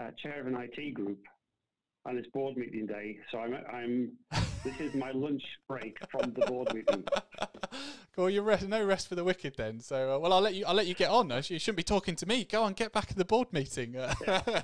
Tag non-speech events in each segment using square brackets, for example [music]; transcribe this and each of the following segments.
uh, chair of an IT group, and it's board meeting day. So I'm, I'm [laughs] this is my lunch break from the board meeting. [laughs] Well, you're rest, no rest for the wicked then. So, uh, well, I'll let you. I'll let you get on. You shouldn't be talking to me. Go on, get back to the board meeting. Yeah. [laughs]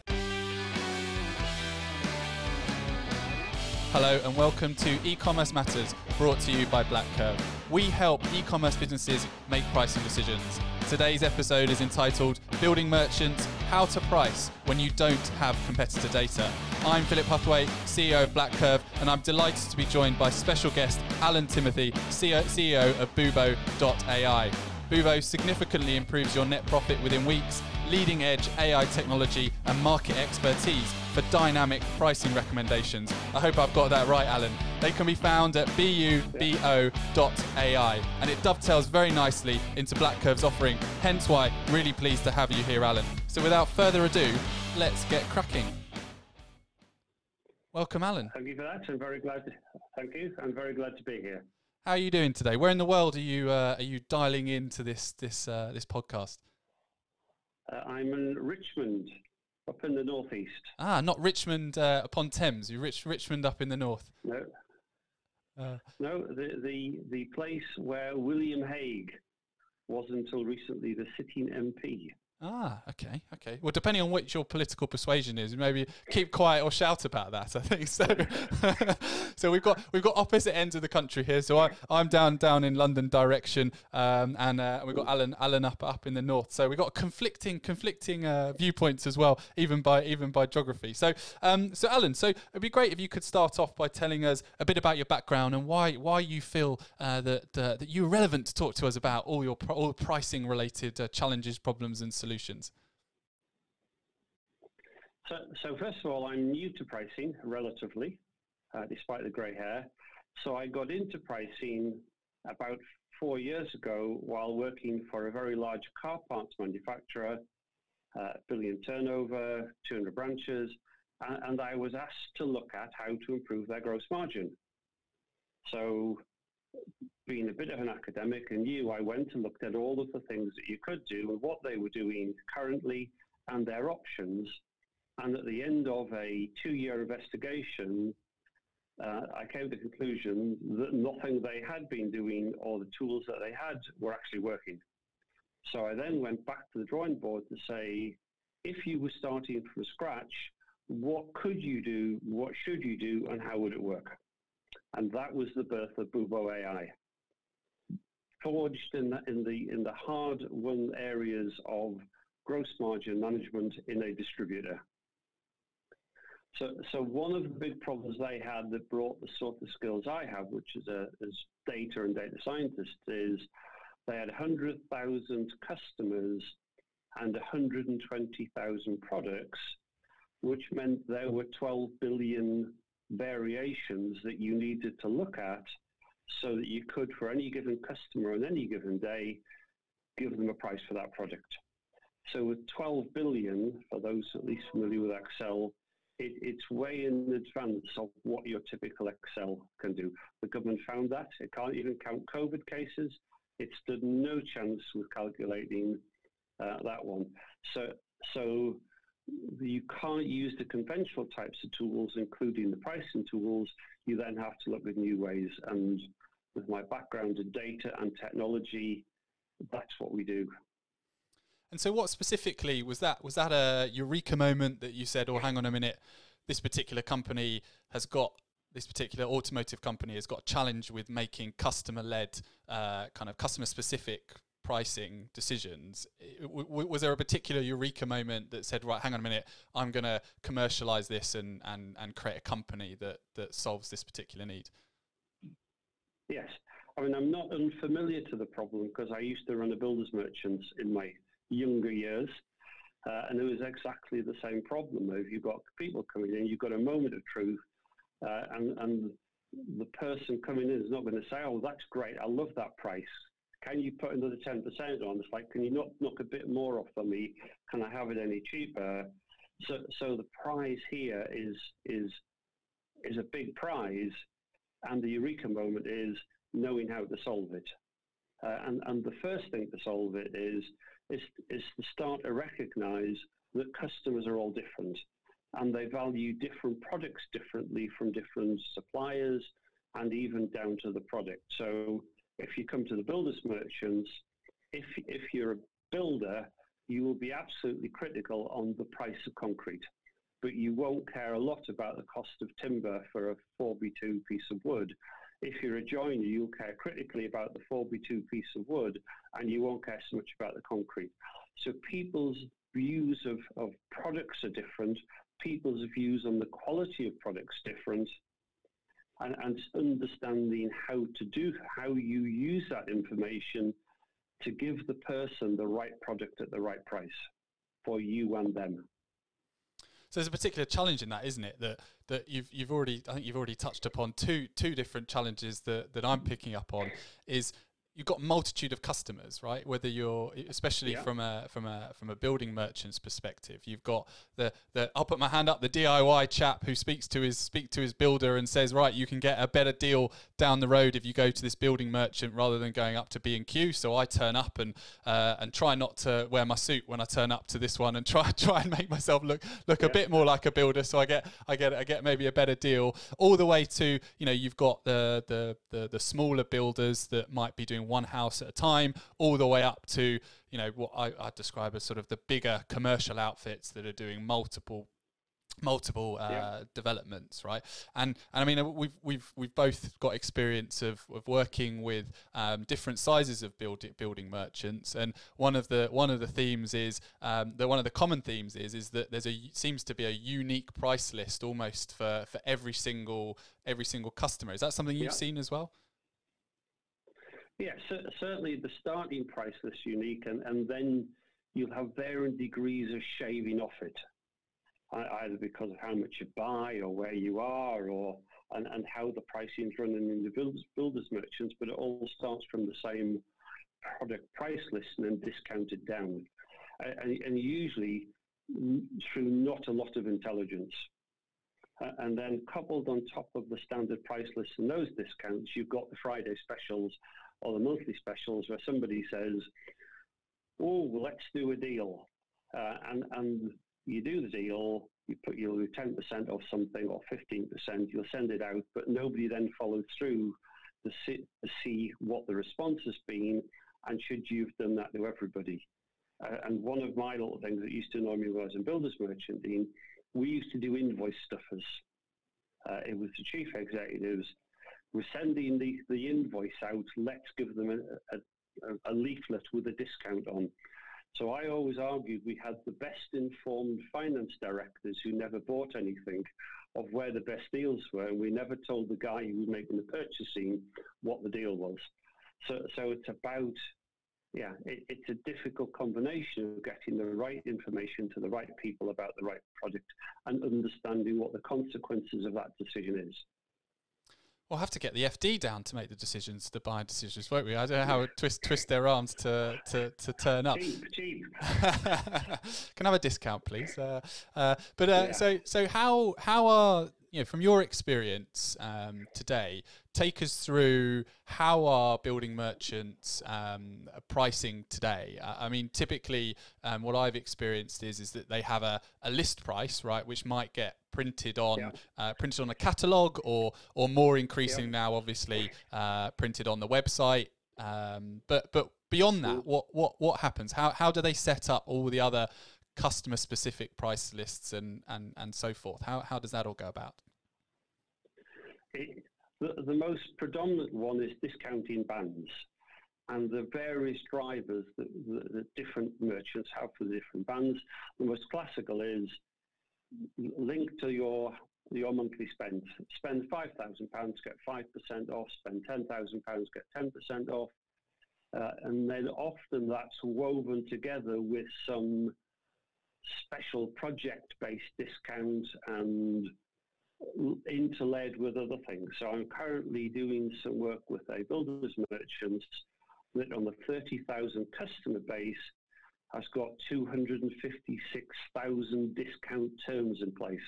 Hello and welcome to E-commerce Matters, brought to you by Black Curve. We help e-commerce businesses make pricing decisions. Today's episode is entitled "Building Merchants: How to Price When You Don't Have Competitor Data." I'm Philip Huthwaite, CEO of BlackCurve, and I'm delighted to be joined by special guest Alan Timothy, CEO of Bubo.ai. Bubo significantly improves your net profit within weeks, leading edge AI technology and market expertise for dynamic pricing recommendations. I hope I've got that right, Alan. They can be found at bubo.ai, and it dovetails very nicely into BlackCurve's offering, hence why really pleased to have you here, Alan. So without further ado, let's get cracking. Welcome, Alan. Thank you for that. I'm very glad. To, thank you. I'm very glad to be here. How are you doing today? Where in the world are you? Uh, are you dialing into this this uh, this podcast? Uh, I'm in Richmond, up in the northeast. Ah, not Richmond uh, upon Thames. You Rich Richmond up in the north. No. Uh, no, the, the the place where William Hague was until recently the sitting MP. Ah, okay, okay. Well, depending on which your political persuasion is, maybe keep quiet or shout about that. I think so. [laughs] so we've got we've got opposite ends of the country here. So I, I'm down down in London direction, um, and uh, we've got Alan Alan up up in the north. So we've got conflicting conflicting uh, viewpoints as well, even by even by geography. So um, so Alan, so it'd be great if you could start off by telling us a bit about your background and why why you feel uh, that uh, that you're relevant to talk to us about all your all pricing related uh, challenges, problems, and solutions solutions? So, so first of all, I'm new to pricing relatively, uh, despite the grey hair. So I got into pricing about four years ago while working for a very large car parts manufacturer, uh, billion turnover, 200 branches, and, and I was asked to look at how to improve their gross margin. So being a bit of an academic and you, I went and looked at all of the things that you could do and what they were doing currently and their options. And at the end of a two year investigation, uh, I came to the conclusion that nothing they had been doing or the tools that they had were actually working. So I then went back to the drawing board to say, if you were starting from scratch, what could you do, what should you do, and how would it work? And that was the birth of Bubo AI forged in the, in the, in the hard won areas of gross margin management in a distributor. So, so one of the big problems they had that brought the sort of skills I have, which is a is data and data scientist, is they had 100,000 customers and 120,000 products, which meant there were 12 billion variations that you needed to look at so that you could, for any given customer on any given day, give them a price for that product. So with 12 billion, for those at least familiar with Excel, it, it's way in advance of what your typical Excel can do. The government found that. It can't even count COVID cases. It stood no chance with calculating uh, that one. So, so you can't use the conventional types of tools, including the pricing tools. You then have to look at new ways. And with my background in data and technology, that's what we do. And so, what specifically was that? Was that a eureka moment that you said, "Oh, hang on a minute, this particular company has got this particular automotive company has got a challenge with making customer-led, uh, kind of customer-specific pricing decisions. W- was there a particular eureka moment that said, right, hang on a minute, I'm going to commercialize this and, and, and create a company that, that solves this particular need? Yes. I mean, I'm not unfamiliar to the problem because I used to run a builder's merchant in my younger years. Uh, and it was exactly the same problem. If you've got people coming in, you've got a moment of truth, uh, and, and the person coming in is not going to say, "Oh, that's great, I love that price." Can you put another ten percent on? It's like, can you not knock a bit more off for me? Can I have it any cheaper? So, so the prize here is is is a big prize, and the eureka moment is knowing how to solve it. Uh, and, and the first thing to solve it is, is, is to start to recognize that customers are all different. and they value different products differently from different suppliers and even down to the product. So if you come to the builders merchants, if, if you're a builder, you will be absolutely critical on the price of concrete, but you won't care a lot about the cost of timber for a 4B2 piece of wood. If you're a joiner, you'll care critically about the 4B2 piece of wood and you won't care so much about the concrete. So people's views of, of products are different, people's views on the quality of products different, and, and understanding how to do how you use that information to give the person the right product at the right price for you and them. So there's a particular challenge in that, isn't it? That that you've you've already I think you've already touched upon two two different challenges that that I'm picking up on is you've got multitude of customers, right? Whether you're, especially yeah. from a from a from a building merchant's perspective, you've got the the I'll put my hand up, the DIY chap who speaks to his speak to his builder and says, right, you can get a better deal down the road if you go to this building merchant rather than going up to B and Q. So I turn up and uh, and try not to wear my suit when I turn up to this one and try [laughs] try and make myself look look yeah. a bit more like a builder, so I get I get I get maybe a better deal. All the way to you know you've got the the the, the smaller builders that might be doing one house at a time, all the way up to you know what I, I describe as sort of the bigger commercial outfits that are doing multiple multiple uh, yeah. developments right and and i mean we've we've we've both got experience of, of working with um, different sizes of building building merchants and one of the one of the themes is um, that one of the common themes is is that there's a seems to be a unique price list almost for for every single every single customer is that something you've yeah. seen as well Yes, certainly the starting price is unique, and, and then you'll have varying degrees of shaving off it, either because of how much you buy or where you are, or and, and how the pricing is running in the builders, builders merchants. But it all starts from the same product price list and then discounted down, and, and usually through not a lot of intelligence. And then coupled on top of the standard price list and those discounts, you've got the Friday specials or the monthly specials where somebody says, "Oh, let's do a deal," uh, and and you do the deal, you put your ten percent off something or fifteen percent, you'll send it out, but nobody then follows through to see, to see what the response has been, and should you've done that to everybody. Uh, and one of my little things that used to annoy me when I was in builders merchanting, we used to do invoice stuffers. Uh, it was the chief executives we're sending the, the invoice out. Let's give them a, a, a leaflet with a discount on. So I always argued we had the best informed finance directors who never bought anything of where the best deals were. And we never told the guy who was making the purchasing what the deal was. So, so it's about, yeah, it, it's a difficult combination of getting the right information to the right people about the right project and understanding what the consequences of that decision is. We'll have to get the FD down to make the decisions, the buying decisions, won't we? I don't know how twist twist their arms to, to, to turn up. Cheap, cheap. [laughs] Can I have a discount, please? Uh, uh, but uh, yeah. so so how how are you know from your experience um, today? Take us through how are building merchants um, pricing today? I mean, typically, um, what I've experienced is is that they have a, a list price, right, which might get printed on yeah. uh, printed on a catalog or or more increasing yeah. now obviously uh, printed on the website um, but but beyond that what what what happens how how do they set up all the other customer specific price lists and and and so forth how how does that all go about it, the, the most predominant one is discounting bands and the various drivers that, that, that different merchants have for the different bands. The most classical is linked to your your monthly spend. Spend five thousand pounds, get five percent off. Spend ten thousand pounds, get ten percent off. Uh, and then often that's woven together with some special project-based discounts and interlaid with other things. So I'm currently doing some work with a builders merchant that on the 30,000 customer base has got 256,000 discount terms in place.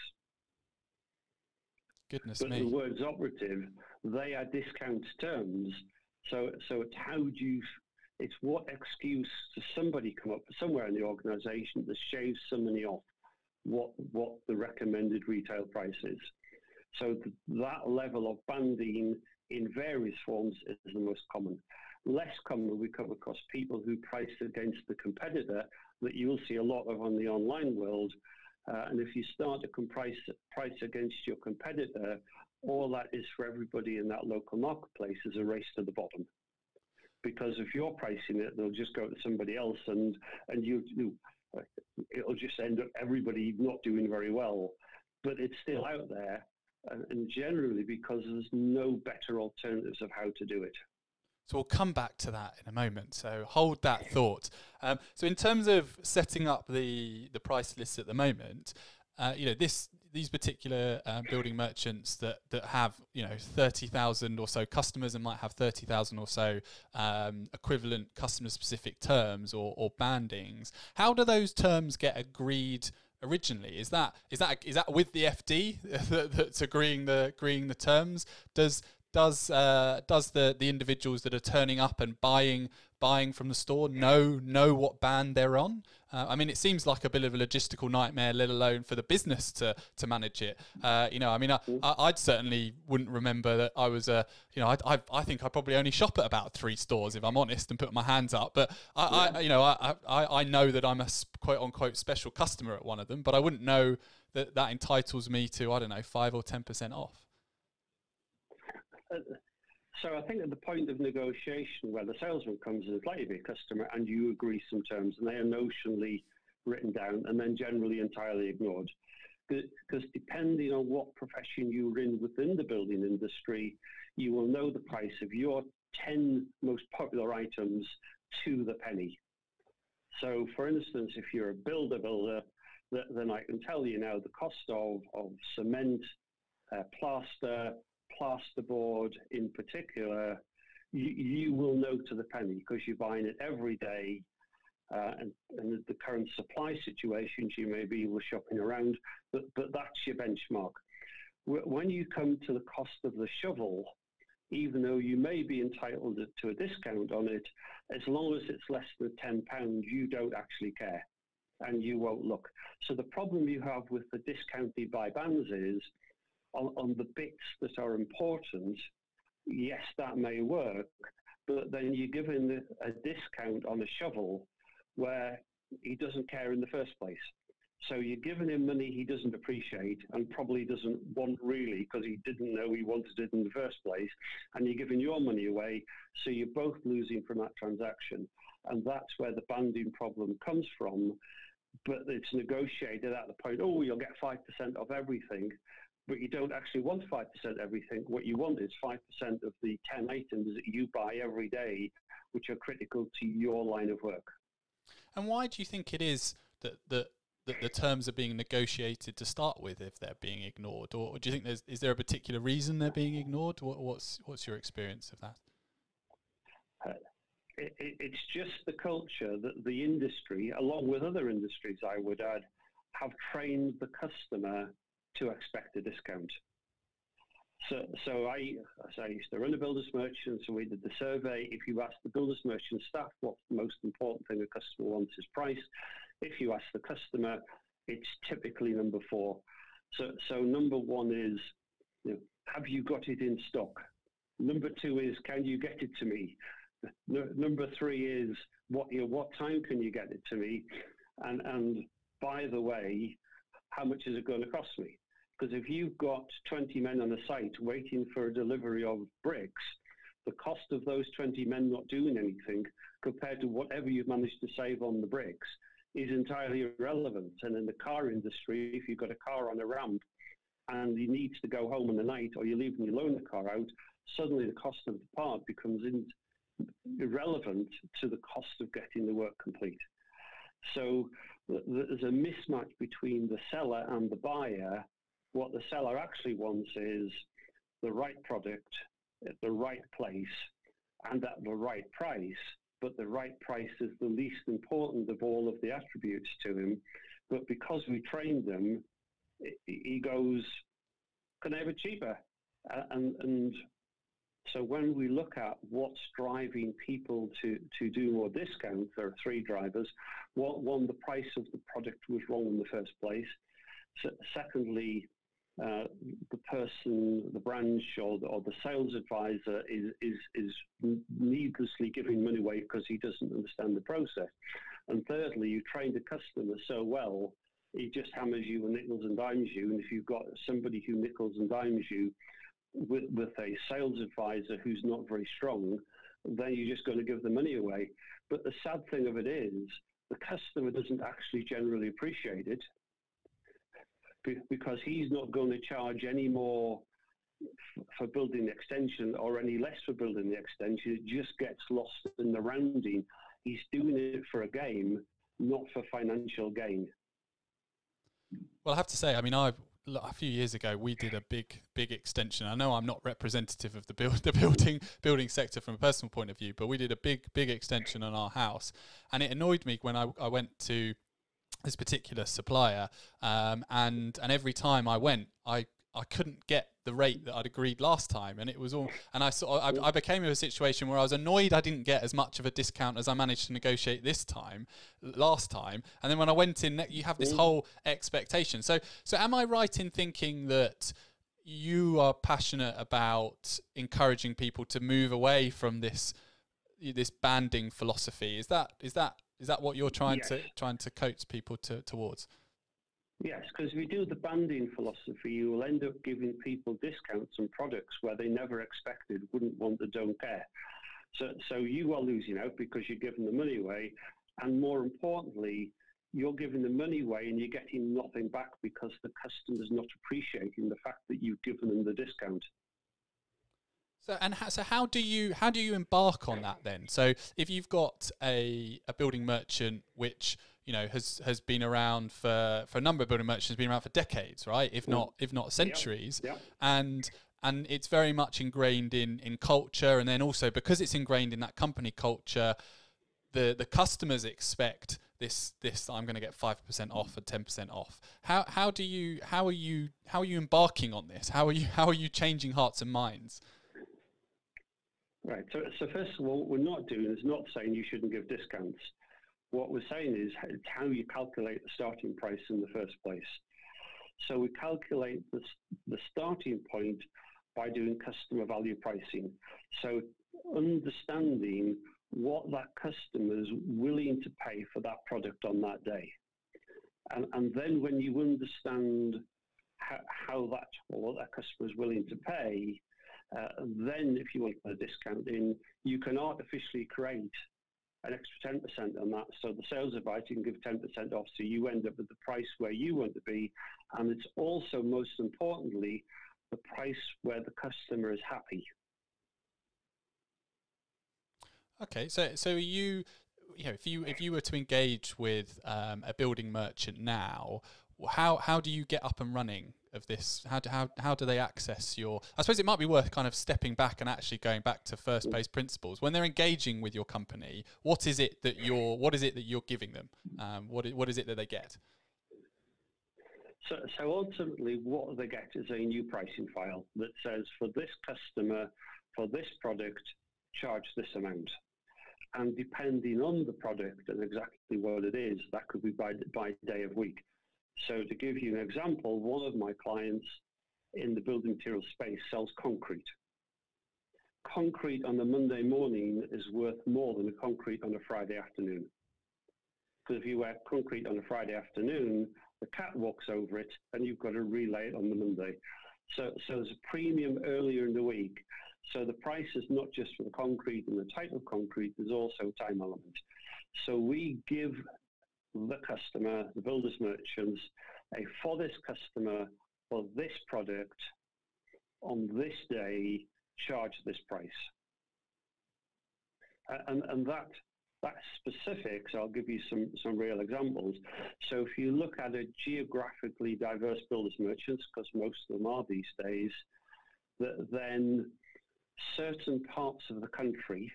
Goodness but me. the words operative, they are discount terms. So, so it's how do you, it's what excuse does somebody come up somewhere in the organisation to shave some money off? what what the recommended retail price is. So th- that level of banding in various forms is the most common. Less common, we come across people who price against the competitor that you'll see a lot of on the online world. Uh, and if you start to price, price against your competitor, all that is for everybody in that local marketplace is a race to the bottom. Because if you're pricing it, they'll just go to somebody else, and and you, you it'll just end up everybody not doing very well. But it's still out there, and, and generally because there's no better alternatives of how to do it. So we'll come back to that in a moment. So hold that thought. Um, so in terms of setting up the the price lists at the moment, uh, you know this these particular um, building merchants that that have you know thirty thousand or so customers and might have thirty thousand or so um, equivalent customer specific terms or, or bandings. How do those terms get agreed? originally is that is that is that with the FD [laughs] that's agreeing the agreeing the terms does does uh, does the the individuals that are turning up and buying buying from the store know know what band they're on? Uh, I mean, it seems like a bit of a logistical nightmare, let alone for the business to to manage it. Uh, you know, I mean, I, I would certainly wouldn't remember that I was a, you know, I, I, I think I probably only shop at about three stores if I'm honest and put my hands up. But I, I you know, I, I I know that I'm a quote unquote special customer at one of them, but I wouldn't know that that entitles me to I don't know five or ten percent off. So I think at the point of negotiation where the salesman comes as likely to be a customer and you agree some terms and they are notionally written down and then generally entirely ignored. Because depending on what profession you're in within the building industry, you will know the price of your 10 most popular items to the penny. So, for instance, if you're a builder builder, then I can tell you now the cost of, of cement, uh, plaster, plasterboard in particular, you, you will know to the penny because you're buying it every day. Uh, and, and the current supply situations you may be shopping around, but, but that's your benchmark. When you come to the cost of the shovel, even though you may be entitled to a discount on it, as long as it's less than £10, you don't actually care and you won't look. So the problem you have with the discounted by bands is on, on the bits that are important, yes, that may work, but then you're giving a discount on a shovel where he doesn't care in the first place. So you're giving him money he doesn't appreciate and probably doesn't want really because he didn't know he wanted it in the first place. And you're giving your money away. So you're both losing from that transaction. And that's where the banding problem comes from. But it's negotiated at the point, oh, you'll get 5% of everything but you don't actually want 5% everything. What you want is 5% of the 10 items that you buy every day, which are critical to your line of work. And why do you think it is that, that, that the terms are being negotiated to start with if they're being ignored? Or do you think there's, is there a particular reason they're being ignored? What, what's, what's your experience of that? Uh, it, it's just the culture that the industry, along with other industries, I would add, have trained the customer to expect a discount. So, so I, so I used to run a builder's merchant, so we did the survey. If you ask the builder's merchant staff what's the most important thing a customer wants is price, if you ask the customer, it's typically number four. So, so number one is, you know, have you got it in stock? Number two is, can you get it to me? Number three is, what you know, what time can you get it to me? And and by the way, how much is it going to cost me? Because if you've got 20 men on a site waiting for a delivery of bricks, the cost of those 20 men not doing anything compared to whatever you've managed to save on the bricks is entirely irrelevant. And in the car industry, if you've got a car on a ramp and you need to go home in the night or you're leaving your loaner car out, suddenly the cost of the part becomes in, irrelevant to the cost of getting the work complete. So there's a mismatch between the seller and the buyer what the seller actually wants is the right product at the right place and at the right price. But the right price is the least important of all of the attributes to him. But because we trained them, he goes, "Can I have it cheaper?" And and so when we look at what's driving people to, to do more discounts, there are three drivers. One, one, the price of the product was wrong in the first place. secondly, the person, the branch or the, or the sales advisor is, is, is needlessly giving money away because he doesn't understand the process. And thirdly, you train the customer so well, he just hammers you and nickels and dimes you. And if you've got somebody who nickels and dimes you with, with a sales advisor who's not very strong, then you're just going to give the money away. But the sad thing of it is, the customer doesn't actually generally appreciate it because he's not going to charge any more for building the extension or any less for building the extension. It just gets lost in the rounding. He's doing it for a game, not for financial gain. Well, I have to say, I mean, I a few years ago we did a big big extension. I know I'm not representative of the build [laughs] the building building sector from a personal point of view, but we did a big big extension on our house, and it annoyed me when I, I went to this particular supplier, um, and and every time I went, I I couldn't get the rate that I'd agreed last time, and it was all. And I sort of, I, I, became in a situation where I was annoyed I didn't get as much of a discount as I managed to negotiate this time, last time. And then when I went in, you have this whole expectation. So so am I right in thinking that? You are passionate about encouraging people to move away from this this banding philosophy. Is that is that is that what you're trying yes. to trying to coach people to, towards? Yes, because if you do the banding philosophy, you will end up giving people discounts on products where they never expected, wouldn't want, or don't care. So, so you are losing out because you're giving the money away, and more importantly, you're giving the money away and you're getting nothing back because the customer's not appreciating the fact that you've given them the discount. So and how, so how do you how do you embark on that then? So if you've got a, a building merchant which you know has has been around for for a number of building merchants been around for decades, right? If not if not centuries, and and it's very much ingrained in in culture, and then also because it's ingrained in that company culture, the the customers expect this this I'm going to get five percent off or ten percent off. How how do you how are you how are you embarking on this? How are you how are you changing hearts and minds? Right. So, so first of all, what we're not doing is not saying you shouldn't give discounts. What we're saying is how you calculate the starting price in the first place. So we calculate the, the starting point by doing customer value pricing. So understanding what that customer is willing to pay for that product on that day. And, and then when you understand how, how that or what that customer is willing to pay, uh, then, if you want to put a discount in, you can artificially create an extra 10% on that. So the sales advisor can give 10% off, so you end up with the price where you want to be. And it's also, most importantly, the price where the customer is happy. Okay, so so you, you know, if you if you were to engage with um, a building merchant now, how how do you get up and running of this? How do, how how do they access your? I suppose it might be worth kind of stepping back and actually going back to first base principles when they're engaging with your company. What is it that you're what is it that you're giving them? Um, what is, what is it that they get? So, so ultimately, what they get is a new pricing file that says for this customer, for this product, charge this amount. And depending on the product and exactly what it is, that could be by, by day of week. So to give you an example, one of my clients in the building material space sells concrete. Concrete on a Monday morning is worth more than concrete on a Friday afternoon. Because if you wear concrete on a Friday afternoon, the cat walks over it and you've got to relay it on the Monday. So, so there's a premium earlier in the week. So the price is not just for the concrete and the type of concrete, there's also time element. So we give the customer, the builders merchants, a for this customer, for this product, on this day, charge this price. And, and that that specifics, I'll give you some, some real examples. So if you look at a geographically diverse builders merchants, because most of them are these days, that then certain parts of the country,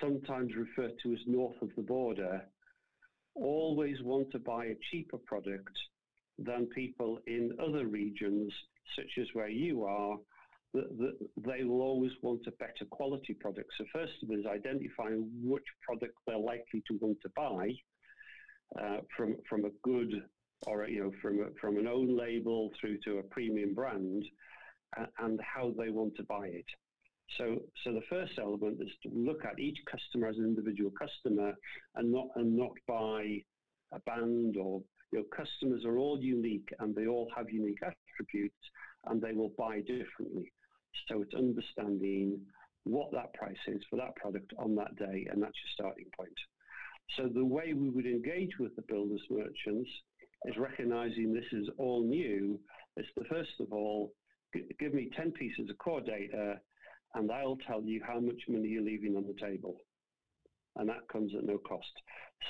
sometimes referred to as north of the border, always want to buy a cheaper product than people in other regions, such as where you are, they will always want a better quality product. So first of all is identifying which product they're likely to want to buy uh, from, from a good or you know from a, from an own label through to a premium brand, uh, and how they want to buy it. So, so the first element is to look at each customer as an individual customer, and not and not buy a band or your customers are all unique and they all have unique attributes, and they will buy differently. So it's understanding what that price is for that product on that day, and that's your starting point. So the way we would engage with the builders merchants is recognizing this is all new. It's the first of all, g- give me 10 pieces of core data, and I'll tell you how much money you're leaving on the table. And that comes at no cost.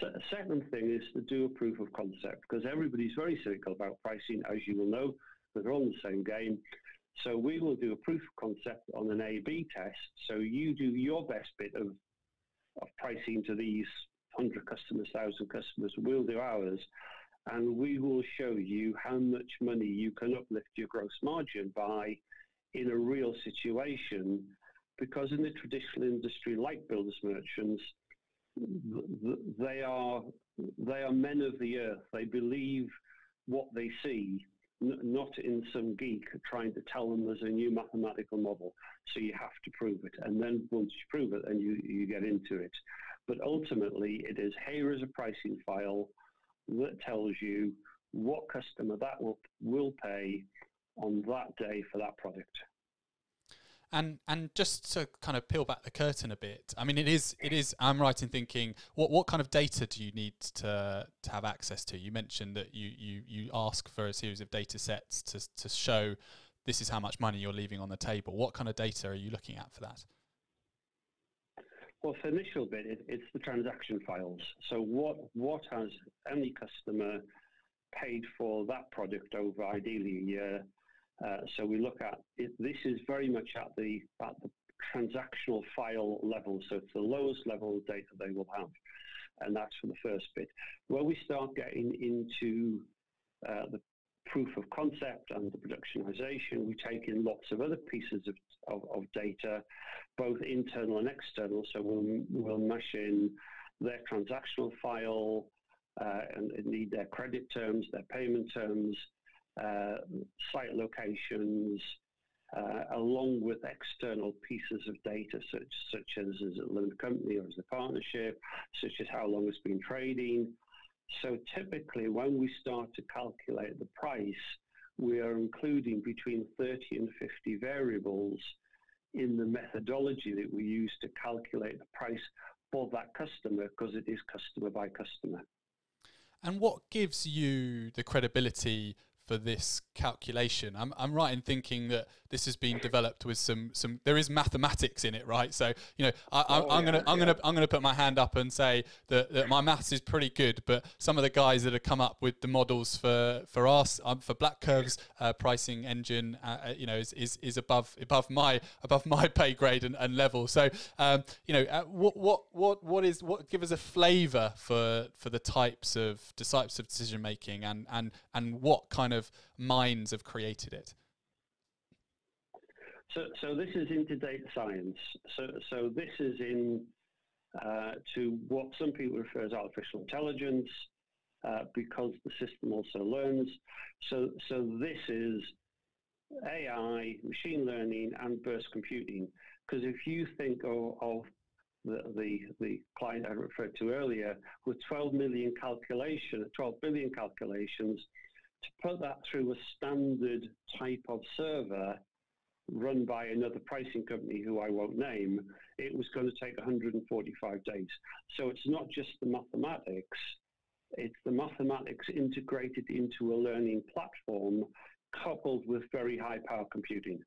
So, second thing is to do a proof of concept because everybody's very cynical about pricing, as you will know, they're all in the same game. So we will do a proof of concept on an A/B test. So you do your best bit of of pricing to these hundred customers, thousand customers. We'll do ours, and we will show you how much money you can uplift your gross margin by in a real situation. Because in the traditional industry, like builders merchants, they are they are men of the earth. They believe what they see not in some geek trying to tell them there's a new mathematical model. So you have to prove it. And then once you prove it, then you, you get into it. But ultimately, it is here is a pricing file that tells you what customer that will, will pay on that day for that product. And and just to kind of peel back the curtain a bit, I mean, it is it is. I'm right in thinking what what kind of data do you need to to have access to? You mentioned that you you you ask for a series of data sets to to show this is how much money you're leaving on the table. What kind of data are you looking at for that? Well, for the initial bit, it, it's the transaction files. So what what has any customer paid for that product over ideally a year? Uh, so we look at it, this is very much at the at the transactional file level. So it's the lowest level of data they will have, and that's for the first bit. Where we start getting into uh, the proof of concept and the productionization, we take in lots of other pieces of, of, of data, both internal and external. So we'll, we'll mesh in their transactional file uh, and need their credit terms, their payment terms, site locations, uh, along with external pieces of data such such as is it a limited company or is it a partnership, such as how long it's been trading. So typically, when we start to calculate the price, we are including between 30 and 50 variables in the methodology that we use to calculate the price for that customer because it is customer by customer. And what gives you the credibility for this calculation. I'm, I'm right in thinking that this has been developed with some some there is mathematics in it, right? So you know I, oh, gonna I'm yeah. gonna I'm gonna put my hand up and say that, that my maths is pretty good, but some of the guys that have come up with the models for for us um, for BlackCurve's uh, pricing engine, uh, uh, you know, is, is is above above my above my pay grade and, and level. So um, you know uh, what what what what is what give us a flavour for for the types of the types of decision making and and and what kind of minds have created it? So, so this is into science. So, so this is in uh, to what some people refer as artificial intelligence, uh, because the system also learns. So, so this is AI, machine learning, and burst computing. Because if you think of, of the, the, the client I referred to earlier, with 12 million calculation, 12 billion calculations, to put that through a standard type of server run by another pricing company who I won't name, it was going to take 145 days. So it's not just the mathematics, it's the mathematics integrated into a learning platform coupled with very high power computing.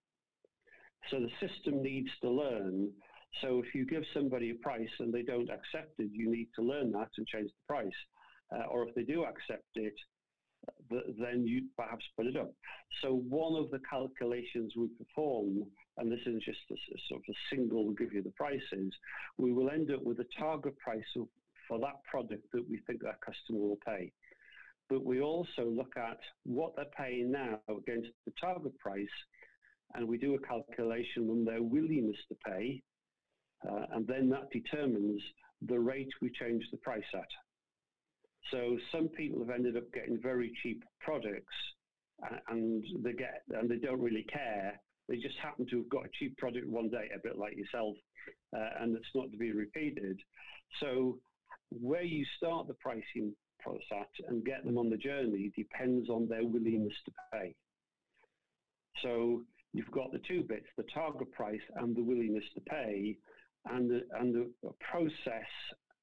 So the system needs to learn. So if you give somebody a price and they don't accept it, you need to learn that and change the price. Uh, or if they do accept it, then you perhaps put it up. So one of the calculations we perform, and this is just a, a sort of a single will give you the prices, we will end up with a target price of, for that product that we think that customer will pay. But we also look at what they're paying now against the target price, and we do a calculation on their willingness to pay, uh, and then that determines the rate we change the price at. So some people have ended up getting very cheap products, uh, and they get and they don't really care. They just happen to have got a cheap product one day, a bit like yourself, uh, and it's not to be repeated. So where you start the pricing process and get them on the journey depends on their willingness to pay. So you've got the two bits, the target price and the willingness to pay, and and the process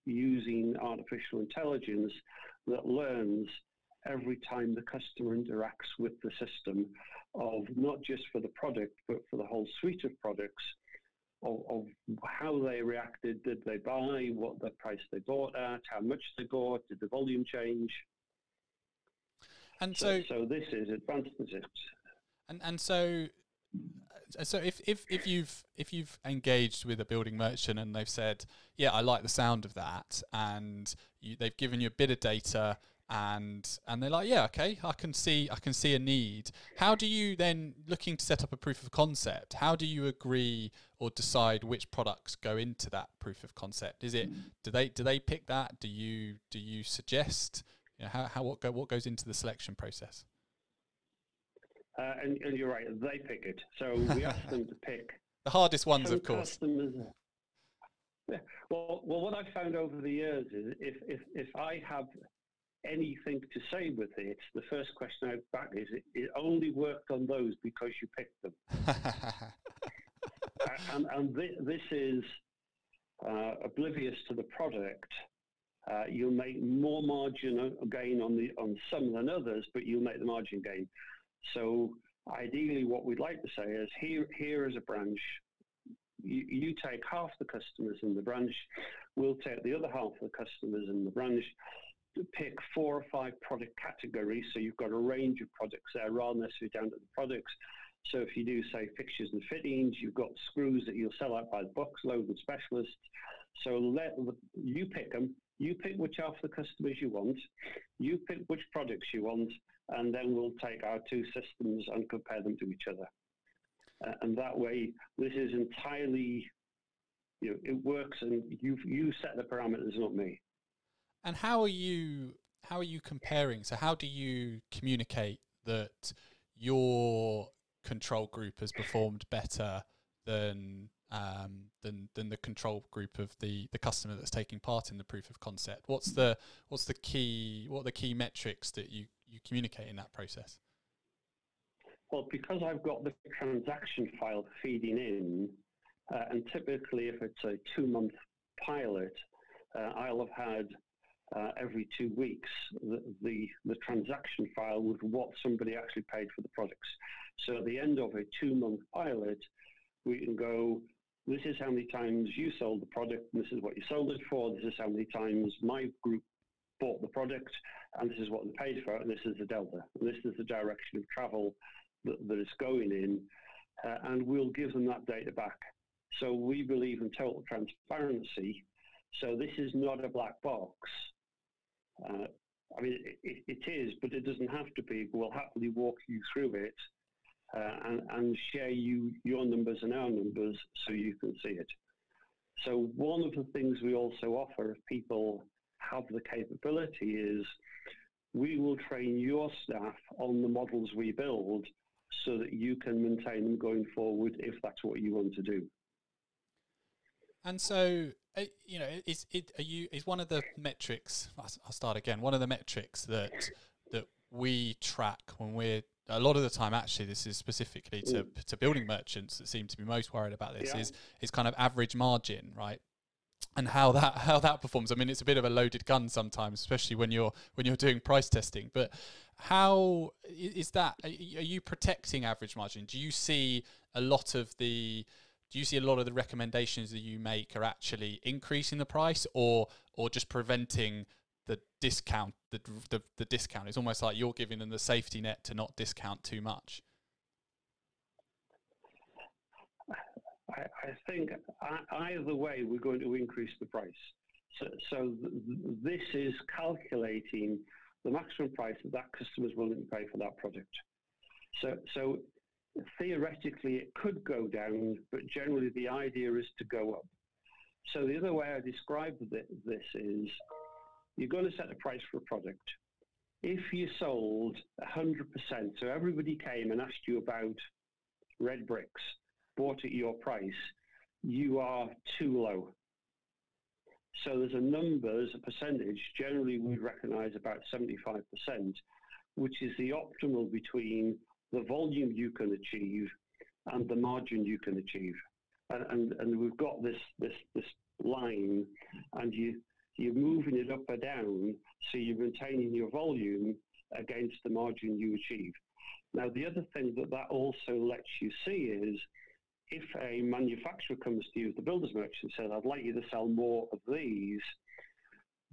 using artificial intelligence that learns every time the customer interacts with the system of not just for the product, but for the whole suite of products of, of, how they reacted. Did they buy? What the price they bought at? How much they bought? Did the volume change? And so, so, so this is advanced physics. And and so, Uh, so if, if if you've if you've engaged with a building merchant and they've said, yeah, I like the sound of that, and you, they've given you a bit of data and and they're like yeah okay i can see i can see a need. How do you then looking to set up a proof of concept how do you agree or decide which products go into that proof of concept? Is it mm. do they do they pick that? Do you do you suggest? You know, how, how what go what goes into the selection process uh, and, and, you're right they pick it so we ask them to [laughs] pick the hardest ones of course customers yeah. Well, well, what I've found over the years is if, if, if I have anything to say with it, the first question I back is it, it only worked on those because you picked them. [laughs] and, and th- this is uh, oblivious to the product. Uh, you'll make more margin gain on the on some than others, but you'll make the margin gain. So ideally, what we'd like to say is here here is a branch. You, you take half the customers in the branch. We'll take the other half of the customers in the branch pick four or five product categories. So you've got a range of products there rather than necessarily down to the products. So if you do say fixtures and fittings, you've got screws that you'll sell out by the box, load and specialists. So let you pick them. You pick which half the customers you want. You pick which products you want, and then we'll take our two systems and compare them to each other. Uh, and that way, this is entirely, you know, it works, and you you set the parameters, not me. And how are you how are you comparing? So how do you communicate that your control group has performed better than um, than than the control group of the the customer that's taking part in the proof of concept? What's the what's the key what are the key metrics that you you communicate in that process? Well, because I've got the transaction file feeding in, uh, and typically if it's a two month pilot, uh, I'll have had uh, every two weeks the, the, the transaction file with what somebody actually paid for the products. So at the end of a two month pilot, we can go, this is how many times you sold the product, this is what you sold it for, this is how many times my group bought the product, and this is what they paid for it, this is the delta. This is the direction of travel that, that it's going in, uh, and we'll give them that data back. So we believe in total transparency. So this is not a black box. Uh, I mean, it, it is, but it doesn't have to be. We'll happily walk you through it uh, and, and share you your numbers and our numbers so you can see it. So one of the things we also offer if people have the capability is we will train your staff on the models we build so that you can maintain them going forward if that's what you want to do. And so uh, you know, is it are you is one of the metrics? I'll start again. One of the metrics that that we track when we're a lot of the time actually this is specifically to, mm. to building merchants that seem to be most worried about this yeah. is is kind of average margin right and how that [laughs] how that performs. I mean it's a bit of a loaded gun sometimes especially when you're when you're doing price testing but how is that are you protecting average margin? Do you see a lot of the do you see a lot of the recommendations that you make are actually increasing the price or or just preventing the discount the, the, the discount? It's almost like you're giving them the safety net to not discount too much I, I think either way we're going to increase the price so, so this is calculating the maximum price that that customer is willing to pay for that product so so theoretically it could go down, but generally the idea is to go up. So the other way I describe this is you're going to set a price for a product. If you sold 100%, so everybody came and asked you about red bricks, bought at your price, you are too low. So there's a number, there's a percentage, generally we recognize about 75%, which is the optimal between the volume you can achieve and the margin you can achieve. And, and, and we've got this, this, this line, and you, you're moving it up or down, so you're maintaining your volume against the margin you achieve. Now, the other thing that that also lets you see is if a manufacturer comes to you the builder's merchant says, I'd like you to sell more of these,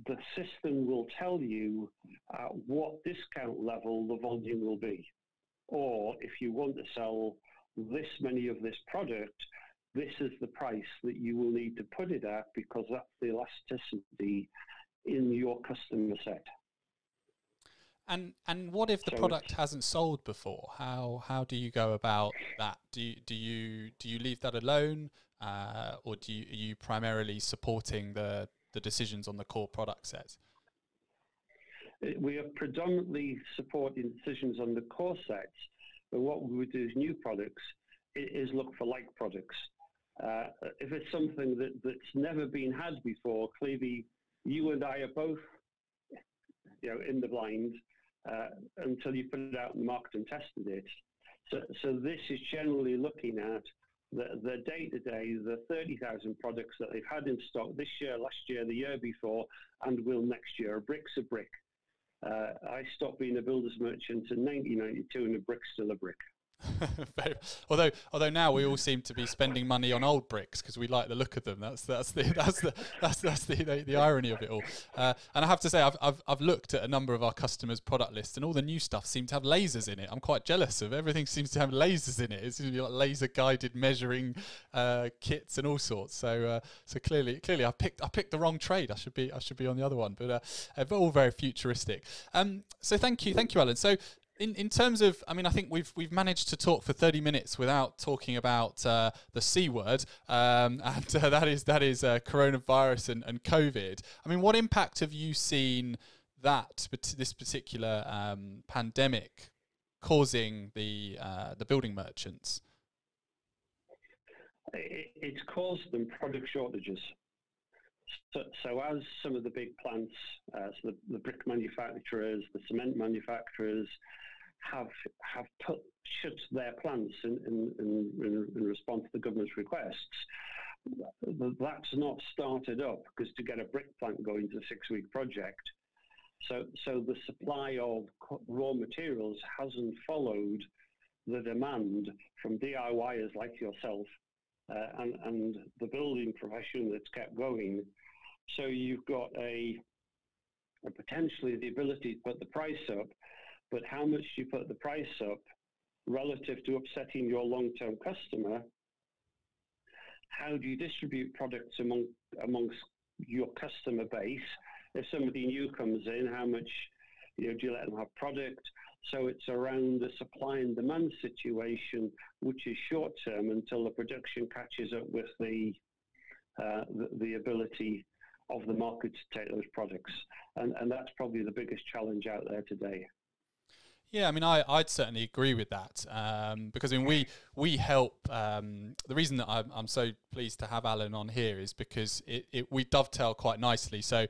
the system will tell you at what discount level the volume will be. Or if you want to sell this many of this product, this is the price that you will need to put it at because that's the elasticity in your customer set. And and what if the product hasn't sold before? How how do you go about that? Do you do you do you leave that alone, uh, or do you, are you primarily supporting the the decisions on the core product set? Uh, we are predominantly supporting decisions on the core sets, but what we would do is new products is look for like products. Uh, if it's something that, that's never been had before, clearly you and I are both you know, in the blind uh, until you put it out in the market and tested it. So, so this is generally looking at the, the day-to-day, the 30,000 products that they've had in stock this year, last year, the year before, and will next year. A brick's a brick. Uh, I stopped being a builder's merchant in 1992, and a brick's still a brick. [laughs] although although now we all seem to be spending money on old bricks because we like the look of them. That's that's the that's the that's that's the, the, the irony of it all. Uh, and I have to say I've, I've I've looked at a number of our customers' product lists and all the new stuff seems to have lasers in it. I'm quite jealous of everything seems to have lasers in it. It seems to be like laser guided measuring uh, kits and all sorts. So uh, so clearly clearly I picked I picked the wrong trade. I should be I should be on the other one. But uh, uh all very futuristic. Um, so thank you thank you Alan. So in, in terms of, I mean, I think we've we've managed to talk for thirty minutes without talking about uh, the c word, um, [laughs] and uh, that is that is uh, coronavirus and, and COVID. I mean, what impact have you seen that this particular um, pandemic causing the uh, the building merchants? It's caused them product shortages. So, so, as some of the big plants, uh, so the, the, brick manufacturers, the cement manufacturers, have have put shut their plants in, in, in, in response to the government's requests. That's not started up because to get a brick plant going is a six-week project. So, so the supply of raw materials hasn't followed the demand from DIYers like yourself uh, and, and the building profession that's kept going. So you've got a, a potentially the ability to put the price up but how much do you put the price up relative to upsetting your long-term customer, how do you distribute products among amongst your customer base? If somebody new comes in, how much you know do you let them have product? So it's around the supply and demand situation, which is short term until the production catches up with the uh, the, the, ability of the market to take those products, and and that's probably the biggest challenge out there today. Yeah, I mean, I, I'd certainly agree with that um, because I mean, we we help. Um, the reason that I'm, I'm so pleased to have Alan on here is because it, it we dovetail quite nicely. So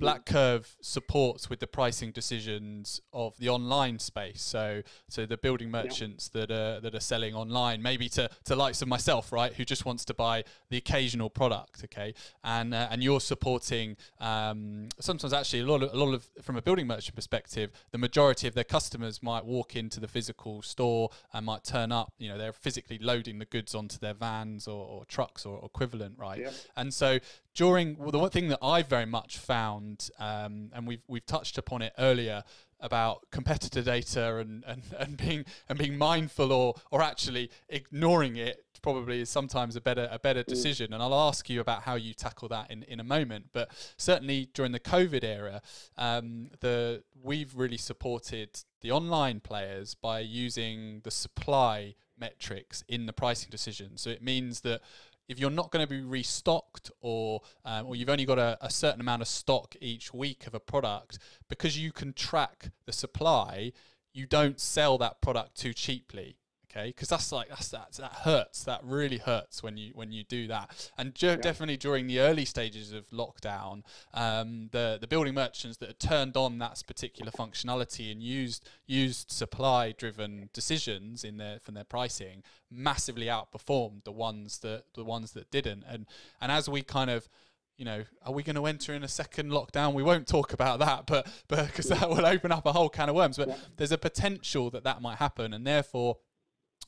BlackCurve supports with the pricing decisions of the online space. So, so the building merchants yeah. that are that are selling online, maybe to to likes of myself, right, who just wants to buy the occasional product, okay, and uh, and you're supporting um, sometimes actually a lot of a lot of from a building merchant perspective, the majority of their customers might walk into the physical store and might turn up. You know, they're physically loading the goods onto their vans or, or trucks or equivalent, right? Yeah. And so during well, the one thing that I very much found, um, and we've we've touched upon it earlier about competitor data and, and, [laughs] and being and being mindful or or actually ignoring it probably is sometimes a better a better mm. decision. And I'll ask you about how you tackle that in, in a moment. But certainly during the COVID era, um, the we've really supported the online players by using the supply metrics in the pricing decision. So it means that if you're not going to be restocked or um, or you've only got a, a, certain amount of stock each week of a product because you can track the supply you don't sell that product too cheaply okay because that's like that's that that hurts that really hurts when you when you do that and ju- yeah. definitely during the early stages of lockdown um, the the building merchants that had turned on that particular functionality and used used supply driven decisions in their from their pricing massively outperformed the ones that the ones that didn't and and as we kind of you know, are we going to enter in a second lockdown? We won't talk about that, but but because that will open up a whole can of worms. But yeah. there's a potential that that might happen, and therefore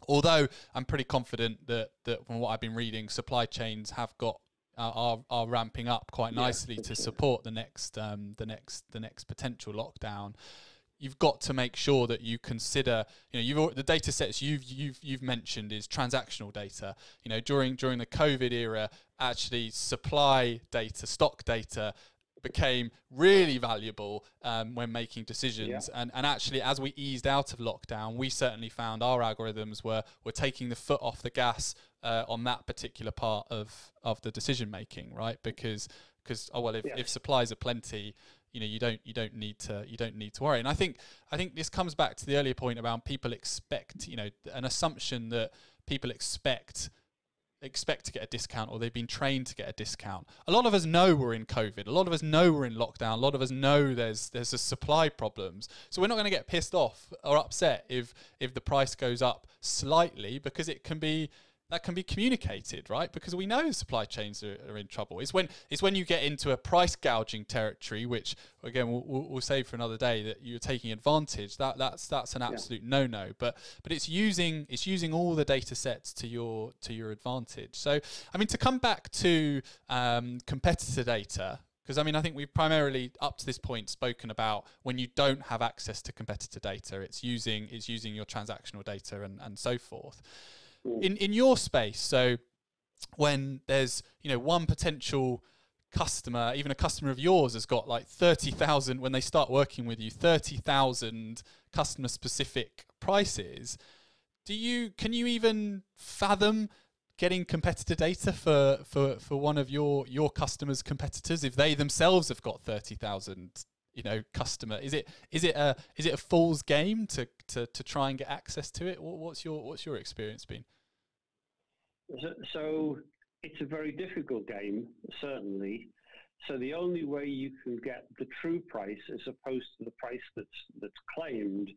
Although I'm pretty confident that that from what I've been reading, supply chains have got uh, are are ramping up quite nicely yeah, to sure. support the next um, the next the next potential lockdown. You've got to make sure that you consider, you know, you've the data sets you've you've you've mentioned is transactional data. You know, during during the COVID era, actually supply data, stock data became really valuable um, when making decisions. Yeah. And, and actually, as we eased out of lockdown, we certainly found our algorithms were, were taking the foot off the gas uh, on that particular part of, of the decision making, right? Because because oh well, if, yeah. if supplies are plenty, you know you don't you don't need to you don't need to worry. And I think I think this comes back to the earlier point about people expect you know an assumption that people expect expect to get a discount or they've been trained to get a discount. A lot of us know we're in COVID. A lot of us know we're in lockdown. A lot of us know there's there's a supply problems. So we're not going to get pissed off or upset if if the price goes up slightly because it can be that can be communicated, right? Because we know supply chains are, are, in trouble. It's when it's when you get into a price gouging territory, which again we'll, we'll save for another day, that you're taking advantage. That that's that's an absolute yeah. no no. But but it's using it's using all the data sets to your to your advantage. So I mean to come back to um, competitor data. Because I mean, I think we've primarily up to this point spoken about when you don't have access to competitor data, it's using it's using your transactional data and, and so forth Mm. in in your space. So when there's you know one potential customer even a customer of yours has got like 30,000 when they start working with you 30,000 customer specific prices do you can you even fathom getting competitor data for for for one of your your customers competitors if they themselves have got 30,000 you know customer is it is it a is it a fool's game to to to try and get access to it? What's your what's your experience been? So, it's a very difficult game certainly. So the only way you can get the true price as opposed to the price that's that's claimed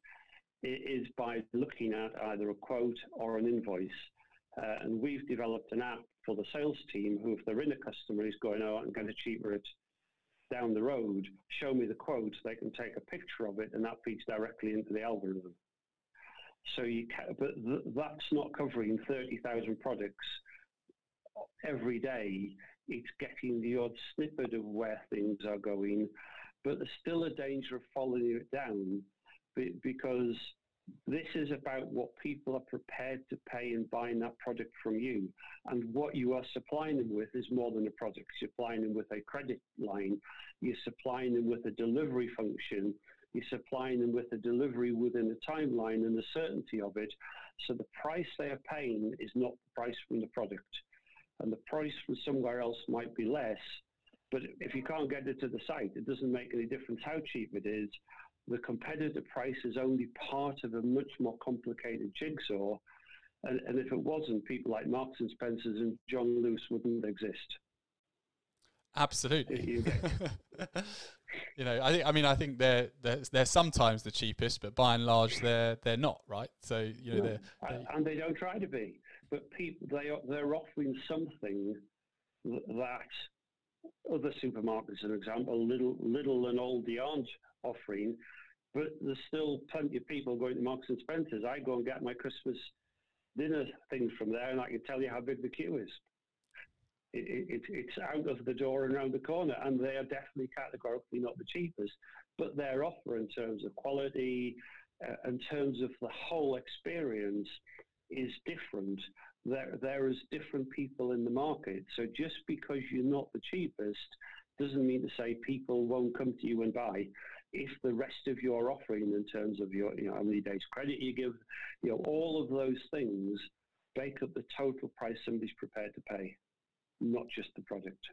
is by looking at either a quote or an invoice. Uh, and we've developed an app for the sales team who if they're in a customer who's going out and going to cheaper down the road, show me the quote, they can take a picture of it, and that feeds directly into the algorithm. So you can, but th- that's not covering 30,000 products every day. It's getting the odd snippet of where things are going, but there's still a danger of following it down because this is about what people are prepared to pay in buying that product from you. And what you are supplying them with is more than a product. You're supplying them with a credit line, you're supplying them with a delivery function, you're supplying them with a delivery within a timeline and the certainty of it. So the price they are paying is not the price from the product. And the price from somewhere else might be less, but if you can't get it to the site, it doesn't make any difference how cheap it is the competitor price is only part of a much more complicated jigsaw. And, and if it wasn't, people like Marks and Spencers and John Lewis wouldn't exist. Absolutely. you [laughs] know, I think. I mean, I think they're, they're they're sometimes the cheapest, but by and large, they're they're not right. So you know, no, they're, they're, and they don't try to be. But people, they are, they're offering something that other supermarkets, for example, little Lidl and Aldi aren't offering, but there's still plenty of people going to Marks and Spencers. I go and get my Christmas dinner things from there, and I can tell you how big the queue is. It, it, it's out of the door and around the corner, and they are definitely categorically not the cheapest. But their offer in terms of quality, uh, in terms of the whole experience, is different. There, there is different people in the market. So just because you're not the cheapest doesn't mean to say people won't come to you and buy if the rest of your offering in terms of your, you know, how many days credit you give, you know, all of those things make up the total price somebody's prepared to pay. not just the product.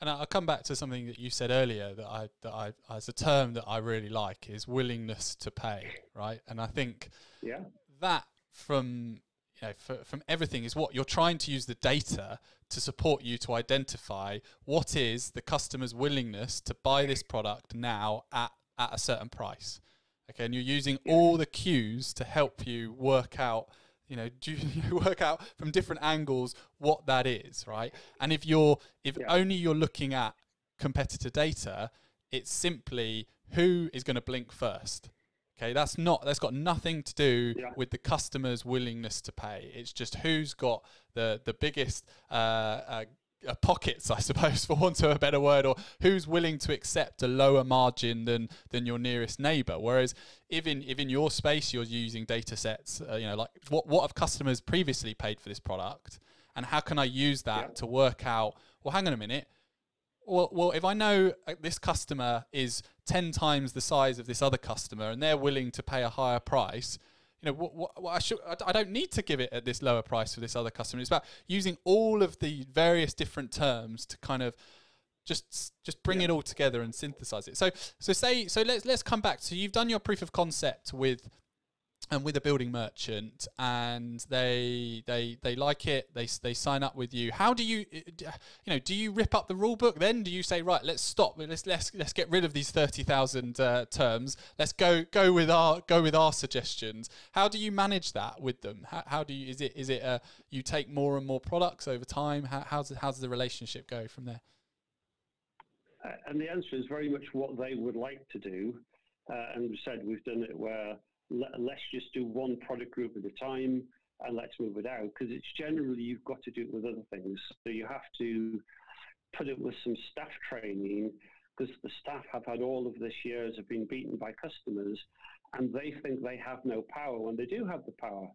And I'll come back to something that you said earlier that I that I as a term that I really like is willingness to pay, right? And I think yeah. that from you know, for, from everything is what you're trying to use the data to support you to identify what is the customer's willingness to buy this product now at, at a certain price. Okay, and you're using yeah. all the cues to help you work out you know do you [laughs] work out from different angles what that is right and if you're if yeah. only you're looking at competitor data it's simply who is going to blink first okay that's not that's got nothing to do yeah. with the customer's willingness to pay it's just who's got the the biggest uh, uh, uh, pockets, I suppose, [laughs] for want of a better word, or who's willing to accept a lower margin than than your nearest neighbor. Whereas if in if in your space you're using data sets, uh, you know, like what what have customers previously paid for this product, and how can I use that yeah. to work out? Well, hang on a minute. Well, well, if I know uh, this customer is ten times the size of this other customer, and they're willing to pay a higher price, you know, what, what, what I, should, I don't need to give it at this lower price for this other customer. It's about using all of the various different terms to kind of just just bring yeah. it all together and synthesize it. So so say so let's let's come back. So you've done your proof of concept with and with a building merchant and they they they like it they they sign up with you. How do you you know do you rip up the rule book then? Do you say right let's stop let's let's let's get rid of these 30,000 uh, terms. Let's go go with our go with our suggestions. How do you manage that with them? How, how do you is it is it uh, you take more and more products over time? How how's how's the relationship go from there? Uh, and the answer is very much what they would like to do. Uh, and said we've done it where let's just do one product group at a time and let's move it out because it's generally you've got to do it with other things. So you have to put it with some staff training because the staff have had all of this years have been beaten by customers and they think they have no power when they do have the power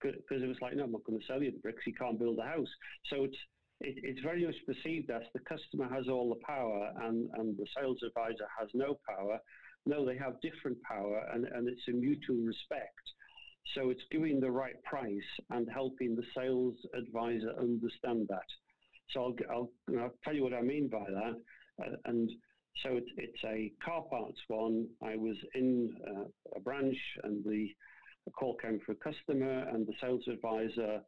because it was like no I'm not going to sell you the bricks you can't build a house so it's it, it's very much perceived as the customer has all the power and, and the sales advisor has no power no, they have different power and, and it's a mutual respect. So it's giving the right price and helping the sales advisor understand that. So I'll, I'll, I'll tell you what I mean by that. Uh, and so it's, it's a car parts one. I was in uh, a branch and the call came for a customer and the sales advisor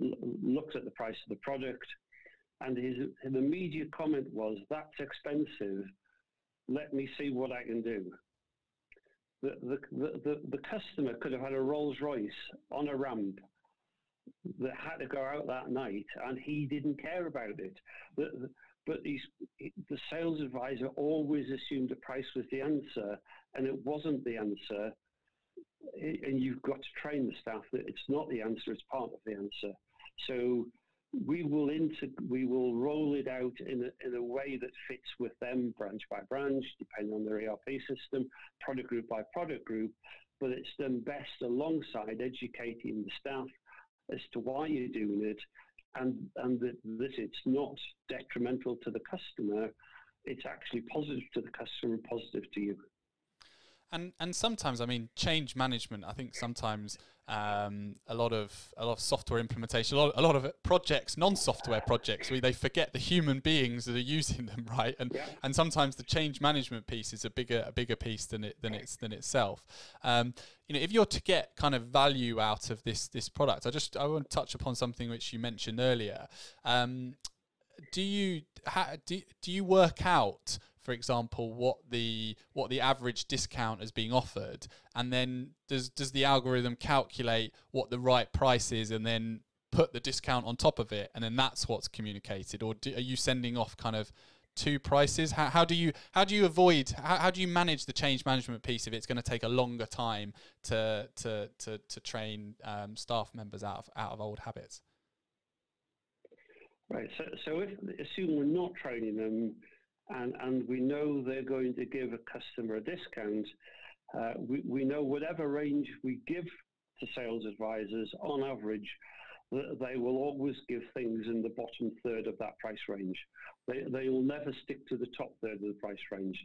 l- looked at the price of the product and his, his immediate comment was, that's expensive let me see what I can do. The, the, the, the, customer could have had a Rolls Royce on a ramp that had to go out that night and he didn't care about it. The, but the sales advisor always assumed the price was the answer and it wasn't the answer. And you've got to train the staff that it's not the answer, it's part of the answer. So we will inter- we will roll it out in a, in a way that fits with them branch by branch, depending on their ERP system, product group by product group. But it's done best alongside educating the staff as to why you're doing it, and and that, that it's not detrimental to the customer. It's actually positive to the customer and positive to you. And and sometimes, I mean, change management. I think sometimes um, a lot of a lot of software implementation, a lot, a lot of projects, non-software projects, where they forget the human beings that are using them, [laughs] right? And yeah. and sometimes the change management piece is a bigger a bigger piece than it than it's than itself. Um, you know, if you're to get kind of value out of this this product, I just I want to touch upon something which you mentioned earlier. Um, do you ha, do, do you work out for example, what the what the average discount is being offered, and then does does the algorithm calculate what the right price is, and then put the discount on top of it, and then that's what's communicated, or do, are you sending off kind of two prices? How, how do you how do you avoid how, how do you manage the change management piece if it's going to take a longer time to to to, to train um, staff members out of out of old habits? Right. So so if assume we're not training them and, and we know they're going to give a customer a discount, uh, we, we know whatever range we give to sales advisors, on average, they will always give things in the bottom third of that price range. They, they will never stick to the top third of the price range.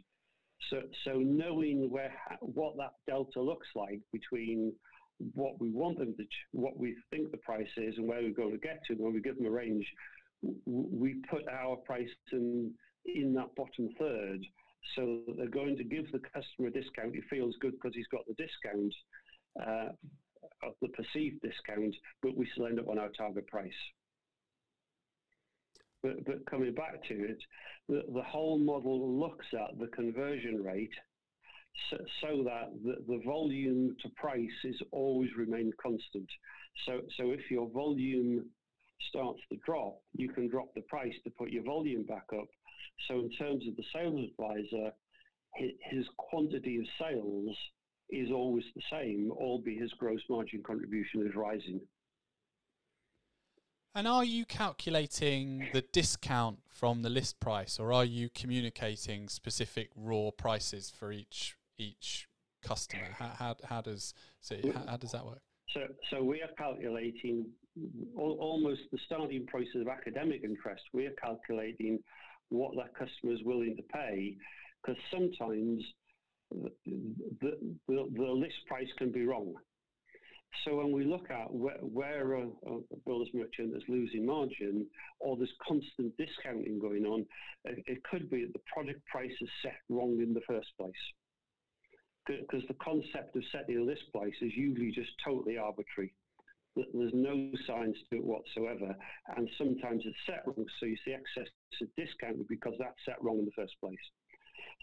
So, so knowing where what that delta looks like between what we want them to, what we think the price is, and where we're going to get to when we give them a range, we put our price in, in that bottom third so they're going to give the customer a discount. He feels good because he's got the discount, uh, the perceived discount, but we still end up on our target price. But, but coming back to it, the, the whole model looks at the conversion rate so, so that the, the volume to price is always remain constant. So, so if your volume starts to drop, you can drop the price to put your volume back up. So in terms of the sales advisor, his quantity of sales is always the same, albeit his gross margin contribution is rising. And are you calculating the discount from the list price, or are you communicating specific raw prices for each each customer? How how, how does so how, how does that work? So, so we are calculating almost the starting prices of academic interest. We are calculating what that customer is willing to pay, because sometimes the, the, the, list price can be wrong. So when we look at where, where a, a builder's merchant is losing margin or there's constant discounting going on, it, it could be that the product price is set wrong in the first place because the concept of setting a list price is usually just totally arbitrary. There's no science to it whatsoever, and sometimes it's set wrong. So you see excess discount because that's set wrong in the first place.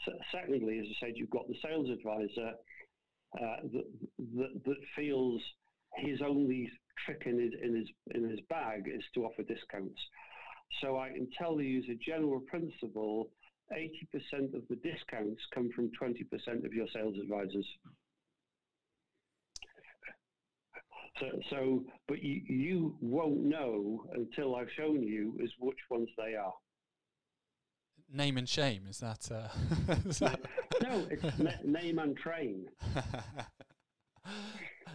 So secondly, as I said, you've got the sales advisor uh, that, that, that feels his only trick in his in his in his bag is to offer discounts. So I can tell as a general principle 80% of the discounts come from 20% of your sales advisors. So, so but you, you won't know until I've shown you is which ones they are. Name and shame is that? Uh, [laughs] is that... no, it's [laughs] na- name and train.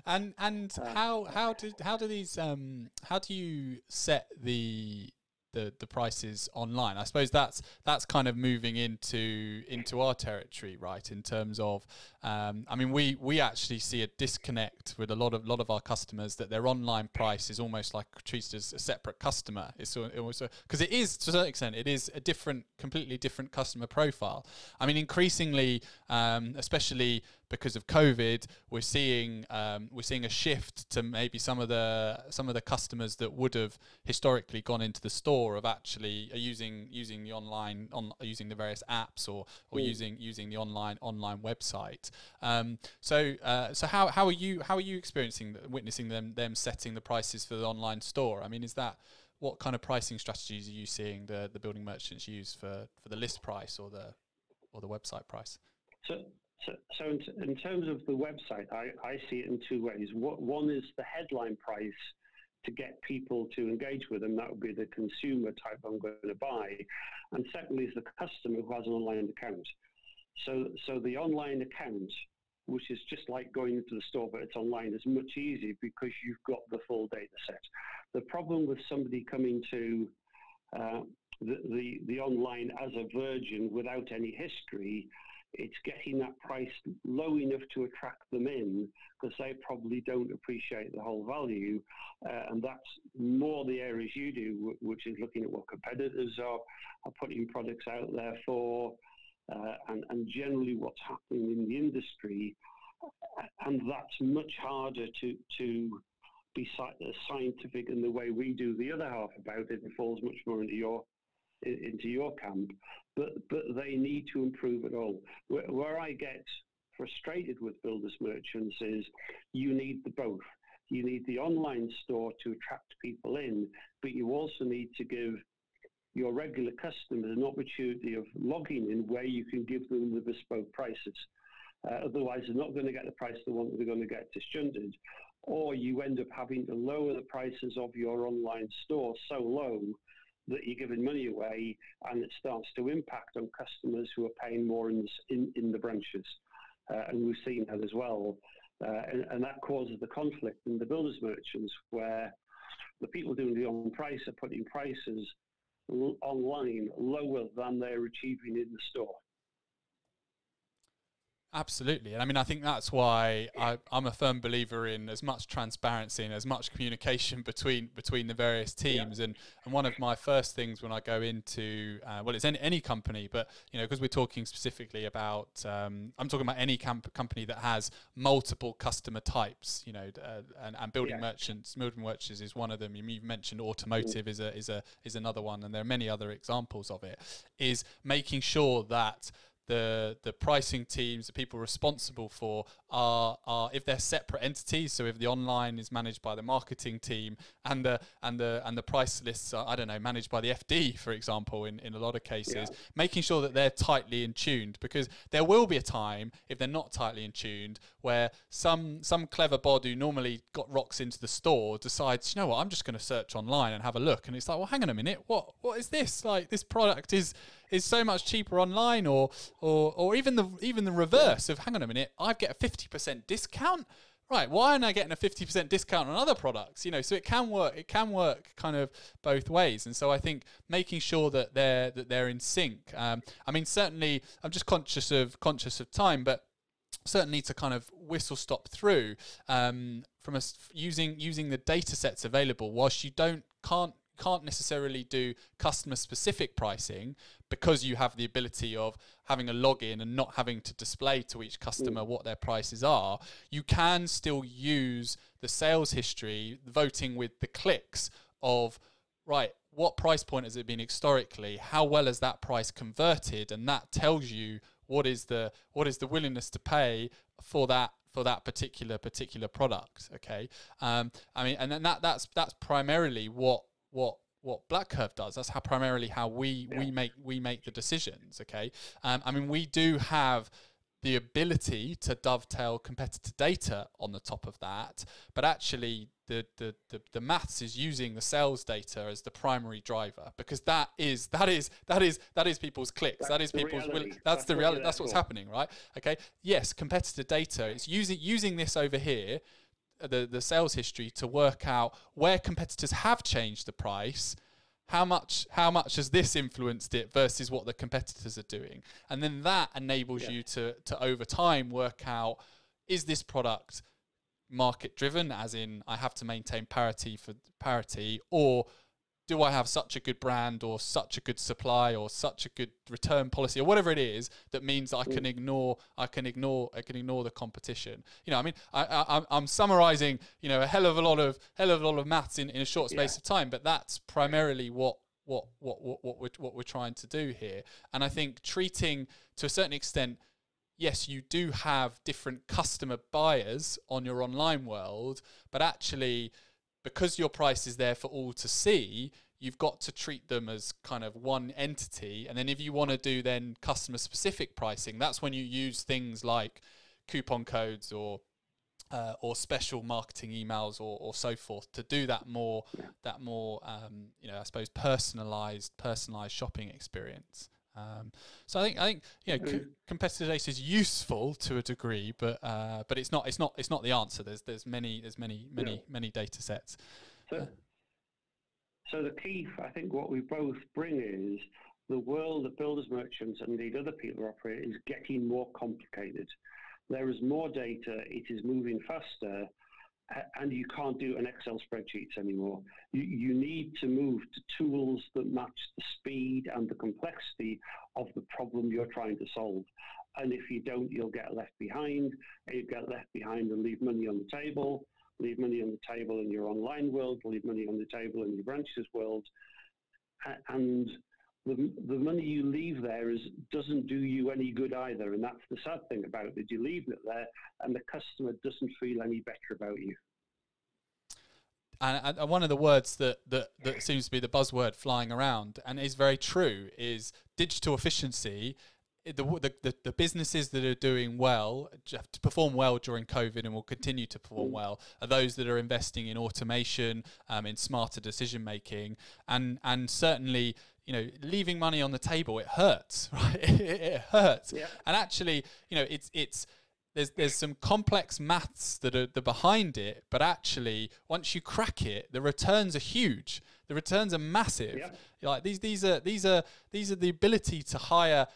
and and uh, how how do how do these um how do you set the the the prices online. I suppose that's that's kind of moving into into our territory, right? In terms of, um, I mean, we we actually see a disconnect with a lot of lot of our customers that their online price is almost like treated as a separate customer. It's also because it is to a certain extent it is a different, completely different customer profile. I mean, increasingly, um, especially because of COVID, we're seeing um, we're seeing a shift to maybe some of the some of the customers that would have historically gone into the store of actually are using using the online on using the various apps or or mm. using using the online online website. Um, so uh, so how, how are you how are you experiencing witnessing them them setting the prices for the online store? I mean, is that what kind of pricing strategies are you seeing the the building merchants use for for the list price or the or the website price? So, so, so in, in, terms of the website, I, I see it in two ways. One is the headline price to get people to engage with them. That would be the consumer type I'm going to buy. And secondly is the customer who has an online account. So, so the online account, which is just like going into the store, but it's online, is much easier because you've got the full data set. The problem with somebody coming to uh, the, the, the online as a virgin without any history it's getting that price low enough to attract them in because they probably don't appreciate the whole value. Uh, and that's more the areas you do, which is looking at what competitors are, are putting products out there for, uh, and, and generally what's happening in the industry. And that's much harder to, to be scientific in the way we do the other half about it. It falls much more into your into your camp, but but they need to improve it all. Where, where I get frustrated with builders merchants is you need the both. You need the online store to attract people in, but you also need to give your regular customers an opportunity of logging in where you can give them the bespoke prices. Uh, otherwise, they're not going to get the price they want, they're going to get disjunted. Or you end up having to lower the prices of your online store so low that you're giving money away and it starts to impact on customers who are paying more in, in, in the branches. Uh, and we've seen that as well. Uh, and, and, that causes the conflict in the builders merchants where the people doing the on price are putting prices l- online lower than they're achieving in the store. Absolutely, and I mean, I think that's why I, am a firm believer in as much transparency and as much communication [laughs] between between the various teams. Yeah. And and one of my first things when I go into uh, well, it's any, any company, but you know, because we're talking specifically about, um, I'm talking about any camp- company that has multiple customer types. You know, uh, and, and building yeah. merchants, building merchants is one of them. You've mentioned automotive mm. is a is a is another one, and there are many other examples of it. Is making sure that the the pricing teams, the people responsible for are are if they're separate entities. So if the online is managed by the marketing team and the and the and the price lists are I don't know managed by the FD, for example, in, in a lot of cases, yeah. making sure that they're tightly in tuned because there will be a time if they're not tightly in tuned where some some clever bod who normally got rocks into the store decides, you know what, I'm just going to search online and have a look, and it's like, well, hang on a minute, what what is this? Like this product is is so much cheaper online, or or or even the even the reverse of hang on a minute, I get a fifty percent discount. Right, why am I getting a fifty percent discount on other products? You know, so it can work. It can work kind of both ways, and so I think making sure that they're that they're in sync. Um, I mean, certainly, I'm just conscious of conscious of time, but certainly to kind of whistle stop through um, from us using using the data sets available whilst you don't can't can't necessarily do customer specific pricing because you have the ability of having a login and not having to display to each customer mm. what their prices are you can still use the sales history voting with the clicks of right what price point has it been historically? How well has that price converted? And that tells you what is the what is the willingness to pay for that for that particular particular product okay? Um, i mean and then that that's that's primarily what what what BlackCurve does. That's how primarily how we yeah. we make we make the decisions. Okay, um, I mean we do have the ability to dovetail competitor data on the top of that, but actually the, the, the, the maths is using the sales data as the primary driver because that is that is that is that is people's clicks that's that is people's will, that's, that's, the reality that's what's for. happening right okay yes competitor data it's using using this over here the, the sales history to work out where competitors have changed the price how much how much has this influenced it versus what the competitors are doing and then that enables yeah. you to to over time work out is this product market driven as in i have to maintain parity for parity or do I have such a good brand or such a good supply or such a good return policy or whatever it is that means I can mm. ignore I can ignore I can ignore the competition. You know, I mean, I, I I'm summarizing you know a hell of a lot of hell of a lot of maths in, in a short space yeah. of time, but that's primarily what what what what what we're, what we're trying to do here. And I think treating to a certain extent. Yes, you do have different customer buyers on your online world, but actually, because your price is there for all to see, you've got to treat them as kind of one entity. And then if you want to do then customer specific pricing, that's when you use things like coupon codes or uh, or special marketing emails or, or so forth to do that more that more um, you know I suppose personalized personalized shopping experience. Um, so I think I think you know co- competitive data is useful to a degree, but uh, but it's not it's not it's not the answer. There's there's many there's many many yeah. many data sets. So, uh, so the key, I think, what we both bring is the world that builders, merchants, and indeed other people operate is getting more complicated. There is more data. It is moving faster and you can't do an Excel spreadsheets anymore. You, you need to move to tools that match the speed and the complexity of the problem you're trying to solve. And if you don't, you'll get left behind. You get left behind and leave money on the table, leave money on the table in your online world, leave money on the table in your branches world. And the, the money you leave there is doesn't do you any good either, and that's the sad thing about it. That You leave it there, and the customer doesn't feel any better about you. And, and one of the words that, that that seems to be the buzzword flying around, and is very true, is digital efficiency the, the, the, businesses that are doing well, to perform well during COVID and will continue to perform well, are those that are investing in automation, um, in smarter decision making, and and certainly you know leaving money on the table it hurts, [laughs] right? it, it hurts, yeah. and actually you know it's it's there's there's some complex maths that are the behind it, but actually once you crack it, the returns are huge. The returns are massive. Yeah. Like these these are these are these are the ability to hire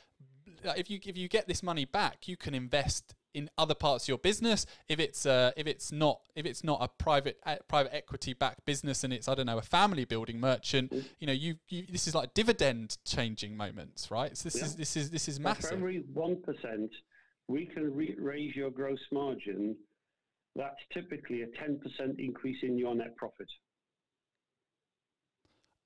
if you if you get this money back, you can invest in other parts of your business if it's uh, if it's not if it's not a private uh, private equity backed business and it's I don't know a family building merchant you know you, you this is like dividend changing moments right? So this yeah. is this is this is massive. For every 1% we can re- raise your gross margin. That's typically a 10% increase in your net profit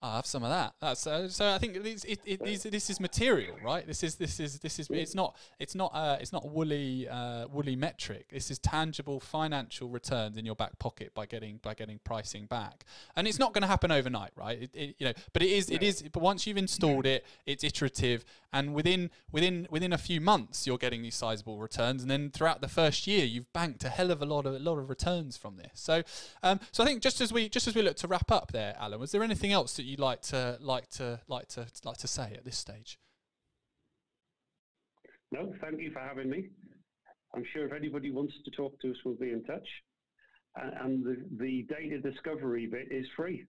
I have some of that. That's uh, so. I think it, it, it, these, this is material, right? This is this is this is. It's not. It's not. Uh, it's not woolly uh, woolly metric. This is tangible financial returns in your back pocket by getting by getting pricing back. And it's not going to happen overnight, right? It, you know, but it is. It is. But once you've installed it, it's iterative, and within within within a few months, you're getting these sizable returns. And then throughout the first year, you've banked a hell of a lot of a lot of returns from this. So, um, so I think just as we just as we look to wrap up there, Alan, was there anything else that you like to like to like to like to say at this stage? No, thank you for having me. I'm sure if anybody wants to talk to us, we'll be in touch. And the, the data discovery bit is free.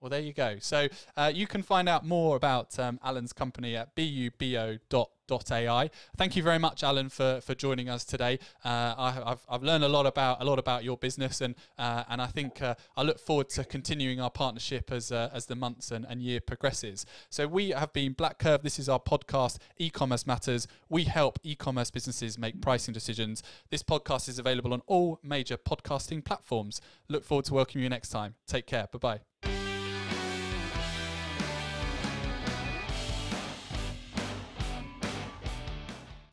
Well, there you go. So uh, you can find out more about um, Alan's company at bubo.ai. Thank you very much, Alan, for, for joining us today. Uh, I, have I've learned a lot about a lot about your business, and uh, and I think uh, I look forward to continuing our partnership as uh, as the months and, and year progresses. So we have been BlackCurve. This is our podcast, E-commerce matters. We help e-commerce businesses make pricing decisions. This podcast is available on all major podcasting platforms. Look forward to welcoming you next time. Take care. Bye bye.